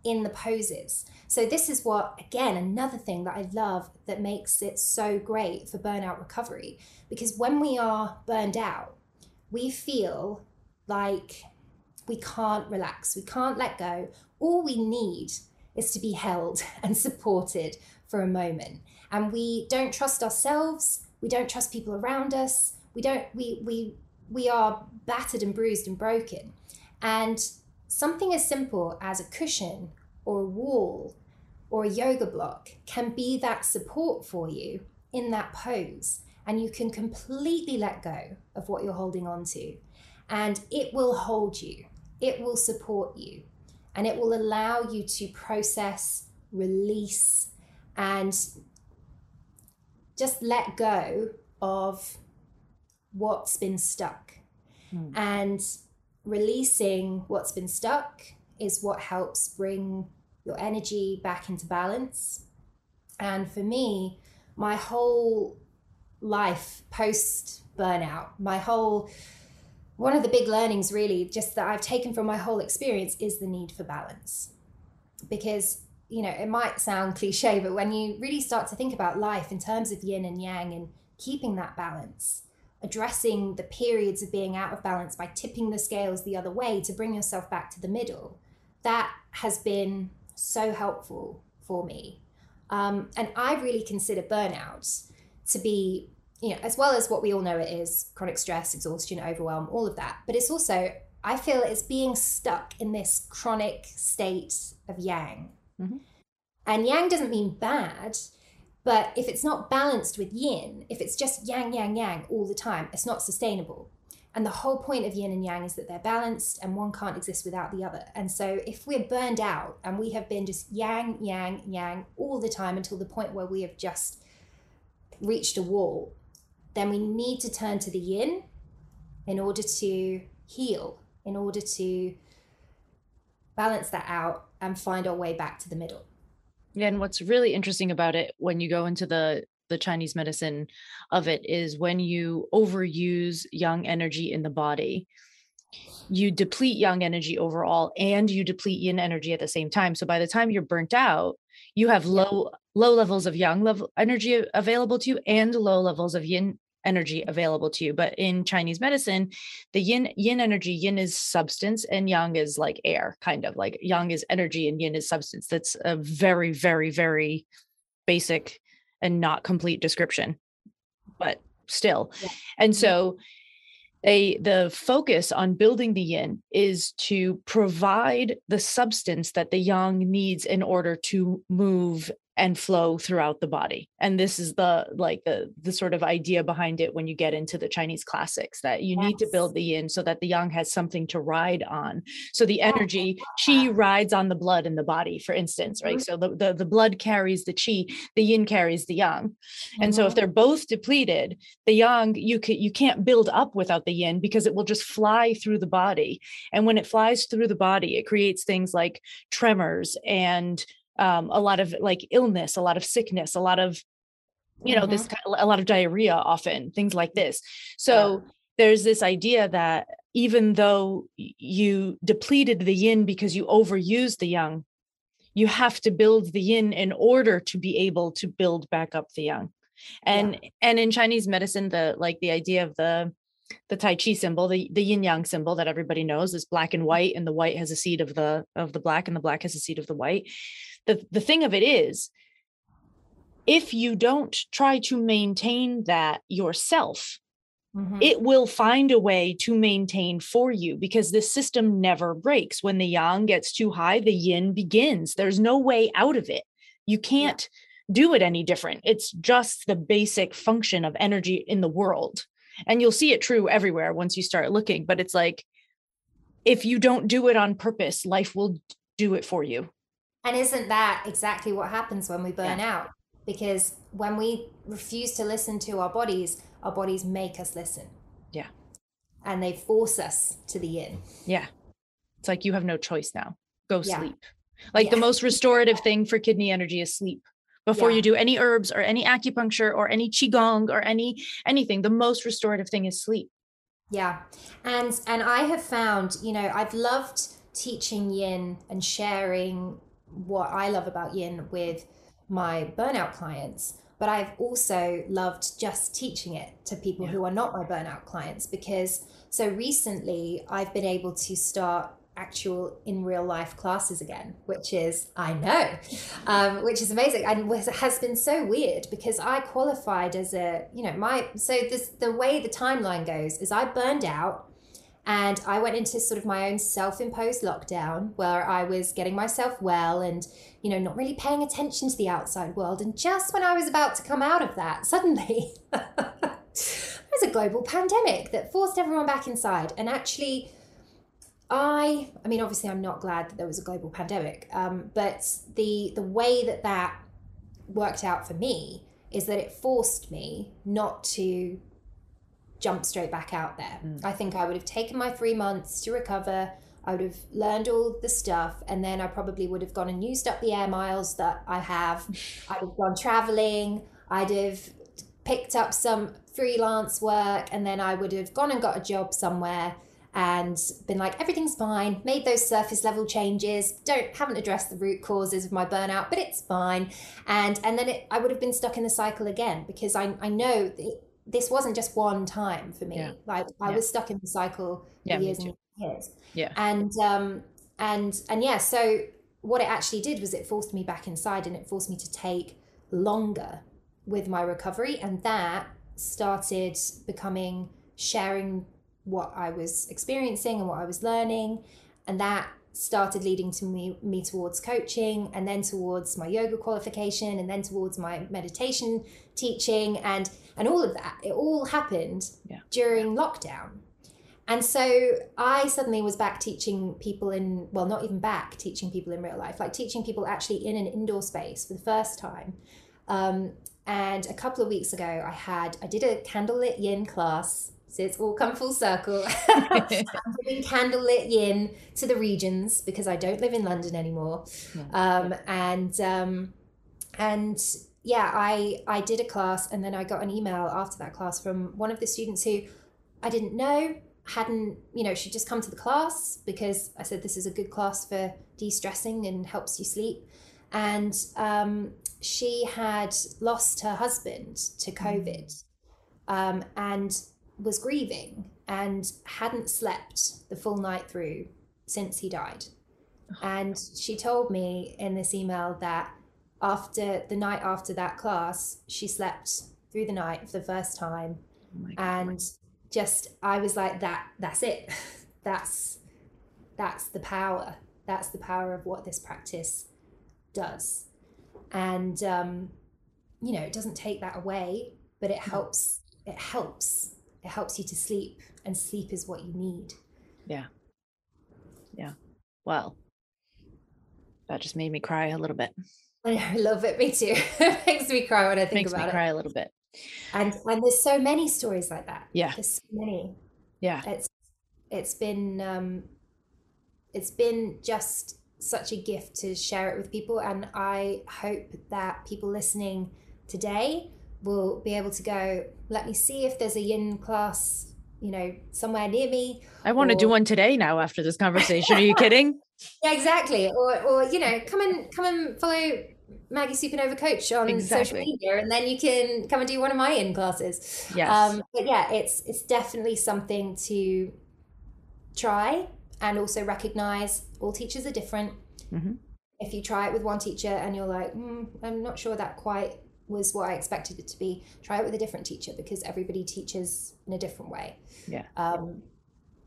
in the poses. So, this is what, again, another thing that I love that makes it so great for burnout recovery. Because when we are burned out, we feel like we can't relax, we can't let go. All we need is to be held and supported for a moment. And we don't trust ourselves, we don't trust people around us, we don't, we, we, we are battered and bruised and broken. And something as simple as a cushion or a wall or a yoga block can be that support for you in that pose. And you can completely let go of what you're holding on to. And it will hold you, it will support you, and it will allow you to process, release, and just let go of what's been stuck. Mm. And releasing what's been stuck is what helps bring your energy back into balance. And for me, my whole life post burnout, my whole one of the big learnings really just that I've taken from my whole experience is the need for balance. Because, you know, it might sound cliche, but when you really start to think about life in terms of yin and yang and keeping that balance, addressing the periods of being out of balance by tipping the scales the other way to bring yourself back to the middle, that has been so helpful for me. Um, and I really consider burnout to be, you know, as well as what we all know it is chronic stress, exhaustion, overwhelm, all of that. But it's also, I feel it's being stuck in this chronic state of yang. Mm-hmm. And yang doesn't mean bad, but if it's not balanced with yin, if it's just yang, yang, yang all the time, it's not sustainable. And the whole point of yin and yang is that they're balanced and one can't exist without the other. And so if we're burned out and we have been just yang, yang, yang all the time until the point where we have just reached a wall, then we need to turn to the yin in order to heal, in order to balance that out and find our way back to the middle. Yeah, and what's really interesting about it when you go into the the Chinese medicine of it is when you overuse yang energy in the body, you deplete yang energy overall and you deplete yin energy at the same time. So by the time you're burnt out, you have low low levels of yang level energy available to you and low levels of yin energy available to you. But in Chinese medicine, the yin yin energy, yin is substance and yang is like air, kind of like yang is energy and yin is substance. That's a very, very, very basic and not complete description, but still. Yeah. And so the focus on building the yin is to provide the substance that the yang needs in order to move and flow throughout the body and this is the like the the sort of idea behind it when you get into the chinese classics that you yes. need to build the yin so that the yang has something to ride on so the energy qi rides on the blood in the body for instance right mm-hmm. so the, the the blood carries the chi the yin carries the yang mm-hmm. and so if mm-hmm. they're both depleted the yang you can you can't build up without the yin because it will just fly through the body and when it flies through the body it creates things like tremors and um, a lot of like illness, a lot of sickness, a lot of, you know, mm-hmm. this a lot of diarrhea, often things like this. So yeah. there's this idea that even though you depleted the yin because you overused the yang, you have to build the yin in order to be able to build back up the yang. And yeah. and in Chinese medicine, the like the idea of the the tai chi symbol the, the yin yang symbol that everybody knows is black and white and the white has a seed of the of the black and the black has a seed of the white the, the thing of it is if you don't try to maintain that yourself mm-hmm. it will find a way to maintain for you because the system never breaks. When the yang gets too high the yin begins. There's no way out of it. You can't yeah. do it any different. It's just the basic function of energy in the world. And you'll see it true everywhere once you start looking but it's like if you don't do it on purpose life will do it for you and isn't that exactly what happens when we burn yeah. out? Because when we refuse to listen to our bodies, our bodies make us listen. Yeah. And they force us to the yin. Yeah. It's like you have no choice now. Go yeah. sleep. Like yeah. the most restorative thing for kidney energy is sleep. Before you do any herbs or any acupuncture or any qigong or any anything, the most restorative thing is sleep. Yeah. And and I have found, you know, I've loved teaching yin and sharing what I love about yin with my burnout clients, but I've also loved just teaching it to people yeah. who are not my burnout clients because so recently I've been able to start actual in real life classes again, which is, I know, um, which is amazing and has been so weird because I qualified as a, you know, my, so this, the way the timeline goes is I burned out and I went into sort of my own self imposed lockdown where I was getting myself well and, you know, not really paying attention to the outside world. And just when I was about to come out of that, suddenly there was a global pandemic that forced everyone back inside. And actually, I, I mean, obviously, I'm not glad that there was a global pandemic, um, but the the way that that worked out for me is that it forced me not to jump straight back out there. Mm. I think I would have taken my three months to recover. I would have learned all the stuff, and then I probably would have gone and used up the air miles that I have. I'd have gone traveling. I'd have picked up some freelance work, and then I would have gone and got a job somewhere and been like everything's fine made those surface level changes don't haven't addressed the root causes of my burnout but it's fine and and then it, i would have been stuck in the cycle again because i, I know it, this wasn't just one time for me. Yeah. Like I yeah. was stuck in the cycle for years and years. Yeah. And um and and yeah, so what it actually did was it forced me back inside and it forced me to take longer with my recovery and that started becoming sharing what I was experiencing and what I was learning and that started leading to me me towards coaching and then towards my yoga qualification and then towards my meditation teaching and and all of that. It all happened yeah. during lockdown. And so i suddenly was back teaching people in well not even back teaching people in real life like teaching people actually in an indoor space for the first time. Um, and a couple of weeks ago i had i did a candlelit yin class so it's all come full circle. I'm doing candlelit yin to the regions because I don't live in London anymore. Yeah. Um, and um, and yeah, I I did a class and then I got an email after that class from one of the students who I didn't know hadn't you know she'd just come to the class because I said this is a good class for de-stressing and helps you sleep and um, she had lost her husband to mm. COVID um, and was grieving and hadn't slept the full night through since he died. And she told me in this email that after the night after that class, she slept through the night for the first time. Oh and just I was like that that's it. that's that's the power. That's the power of what this practice does. and um, you know it doesn't take that away but it helps it helps it helps you to sleep and sleep is what you need. Yeah. Yeah. Well that just made me cry a little bit. I, love it. Me too. It makes me cry when i think makes about me it. makes me cry a little bit. And and there's so many stories like that. Yeah. There's so many. Yeah. It's it's been um it's been just such a gift to share it with people and i hope that people listening today will be able to go let me see if there's a yin class you know somewhere near me i want to do one today now after this conversation are you kidding yeah exactly or or you know come and come and follow Maggie Supernova Coach on Exactly. social media, and then you can come and do one of my in classes. yes Um, but yeah, it's it's definitely something to try and also recognize all teachers are different. Mhm. If you try it with one teacher and you're like, mm, I'm not sure that quite was what I expected it to be, try it with a different teacher because everybody teaches in a different way. Yeah. Um,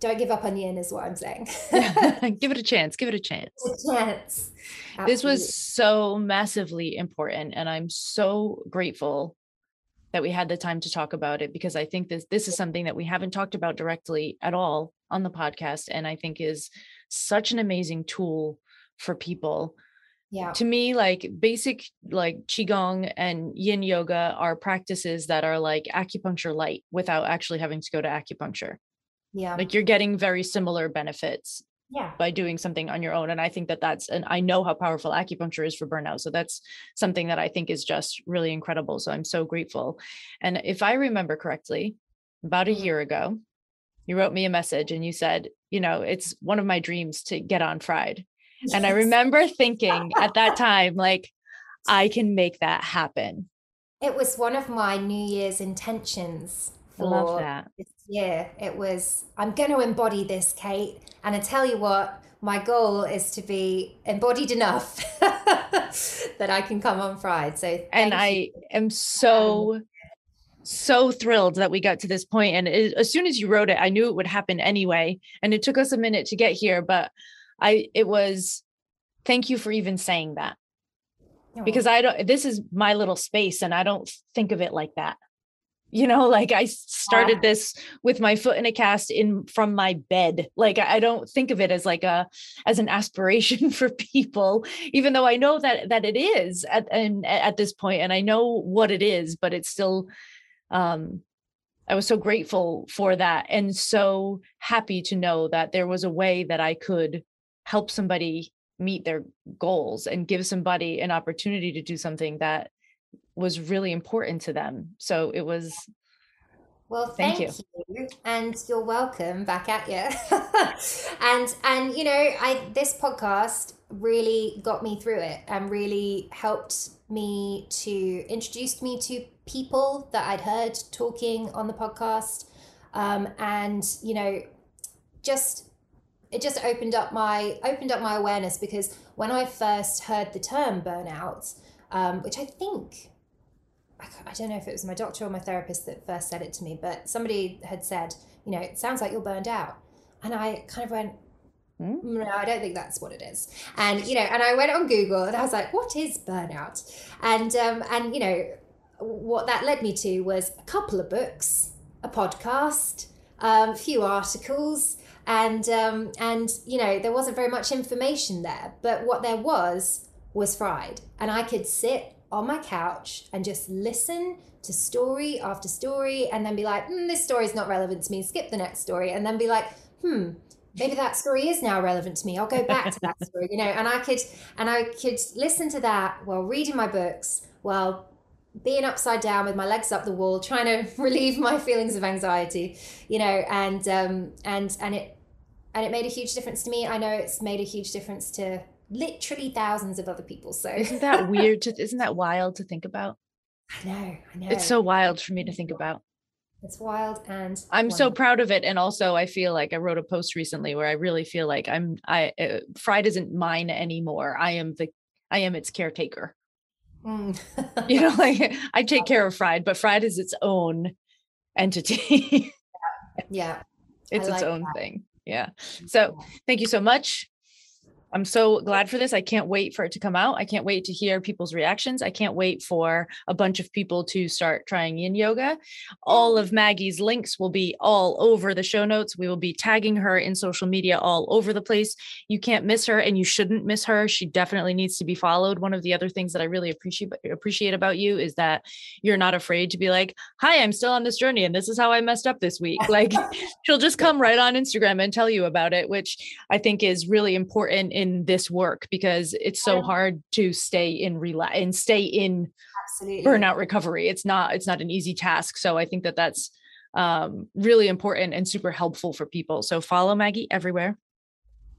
don't give up on yin is what I'm saying. give it a chance give it a chance Chance. this was so massively important and i'm so grateful that we had the time to talk about it because i think this this is something that we haven't talked about directly at all on the podcast and i think is such an amazing tool for people yeah. to me like basic like qigong and yin yoga are practices that are like acupuncture light without actually having to go to acupuncture Yeah. like you're getting very similar benefits yeah. by doing something on your own and i think that that's and i know how powerful acupuncture is for burnout so that's something that i think is just really incredible so i'm so grateful and if i remember correctly about a Mhm. year ago you wrote me a message and you said you know it's one of my dreams to get on fried and i remember thinking at that time like i can make that happen It was one of my New Year's intentions i love for that this year. It was, I'm going to embody this, Kate. And I tell you what, my goal is to be embodied enough that I can come on Fried. So, and you. I am so um, so thrilled that we got to this point and it, as soon as you wrote it I knew it would happen anyway and it took us a minute to get here but I it was thank you for even saying that. Oh, because I don't this is my little space and I don't think of it like that. You know like I started this with my foot in a cast in from my bed. Like I I don't think of it as like a as an aspiration for people even though I know that that it is at and at this point and I know what it is but it's still um I was so grateful for that and so happy to know that there was a way that I could help somebody meet their goals and give somebody an opportunity to do something that was really important to them. So it was Well, Thank thank, you. and you're welcome back at you. and and you know, I this podcast really got me through it and really helped me to introduced me to people that I'd heard talking on the podcast, um, and you know, just it just opened up my opened up my awareness because when I first heard the term burnout, um, which I think I I don't know if it was my doctor or my therapist that first said it to me, but somebody had said, you know, it sounds like you're burned out. And I kind of went, Hmm? no, I don't think that's what it is. And, you know, and I went on Google and I was like, what is burnout? And, um, and, you know, what that led me to was a couple of books, a podcast, um, a few articles, and, um, and, you know, there wasn't very much information there, but what there was was fried. And I could sit on my couch and just listen to story after story and then be like, mm, this story's not relevant to me, skip the next story, and then be like, hmm, maybe that story is now relevant to me. I'll go back to that story, you know, and I could and I could listen to that while reading my books, while being upside down with my legs up the wall, trying to relieve my feelings of anxiety, you know, and um and and it and it made a huge difference to me. I know it's made a huge difference to literally thousands of other people. So isn't that weird to isn't that wild to think about? I know, I know. It's so wild for me to think about. it's wild and I'm so proud of it and also I feel like I wrote a post recently where I really feel like I'm I uh, Fried isn't mine anymore. I am the I am its caretaker. Mm. You know like I take care of Fried, but Fried is its own entity. yeah. it's its like own thing. Yeah. So thank you so much. I'm so glad for this. I can't wait for it to come out. I can't wait to hear people's reactions. I can't wait for a bunch of people to start trying yin yoga. All of Maggie's links will be all over the show notes. We will be tagging her in social media all over the place. You can't miss her and you shouldn't miss her. She definitely needs to be followed. One of the other things that I really appreciate appreciate about you is that you're not afraid to be like, "Hi, I'm still on this journey and this is how I messed up this week." Like she'll just come right on Instagram and tell you about it, which I think is really important in this work because it's so hard to stay in relax and stay in Absolutely. burnout recovery. It's not it's not an easy task. So I think that that's um, really important and super helpful for people. So follow Maggie everywhere.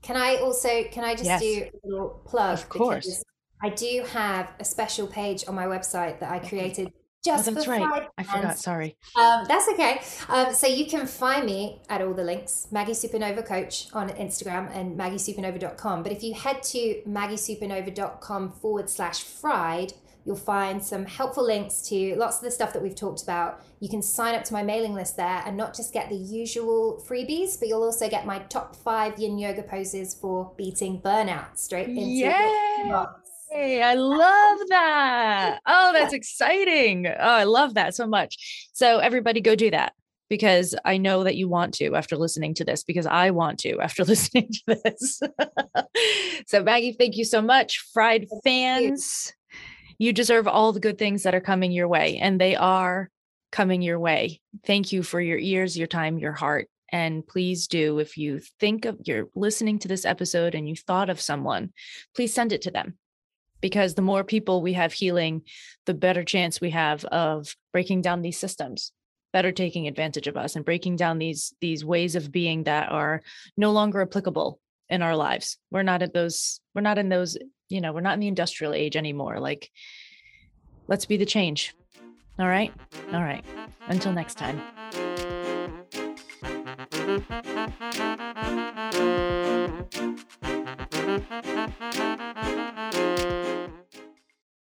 Can I also can I just yes. do a little plug? Of course. I do have a special page on my website that I created just oh, that's right. I forgot. Sorry. Um, that's okay. Um, so you can find me at all the links, Maggie Supernova Coach on Instagram and maggiesupernova.com. But if you head to maggiesupernova.com forward slash fried, you'll find some helpful links to lots of the stuff that we've talked about. You can sign up to my mailing list there and not just get the usual freebies, but you'll also get my top five yin yoga poses for beating burnout straight into your Hey, I love that. Oh, that's exciting. Oh, I love that so much. So, everybody go do that because I know that you want to after listening to this, because I want to after listening to this. so, Maggie, thank you so much. Fried fans, you. you deserve all the good things that are coming your way, and they are coming your way. Thank you for your ears, your time, your heart. And please do, if you think of you're listening to this episode and you thought of someone, please send it to them because the more people we have healing, the better chance we have of breaking down these systems that are taking advantage of us and breaking down these these ways of being that are no longer applicable in our lives. We're not at those we're not in those, you know, we're not in the industrial age anymore. Like let's be the change. All right? All right. Until next time. Thank you.